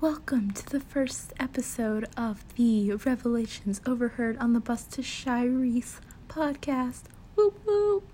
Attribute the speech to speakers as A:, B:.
A: Welcome to the first episode of the Revelations Overheard on the Bus to Shirese podcast. Whoop whoop.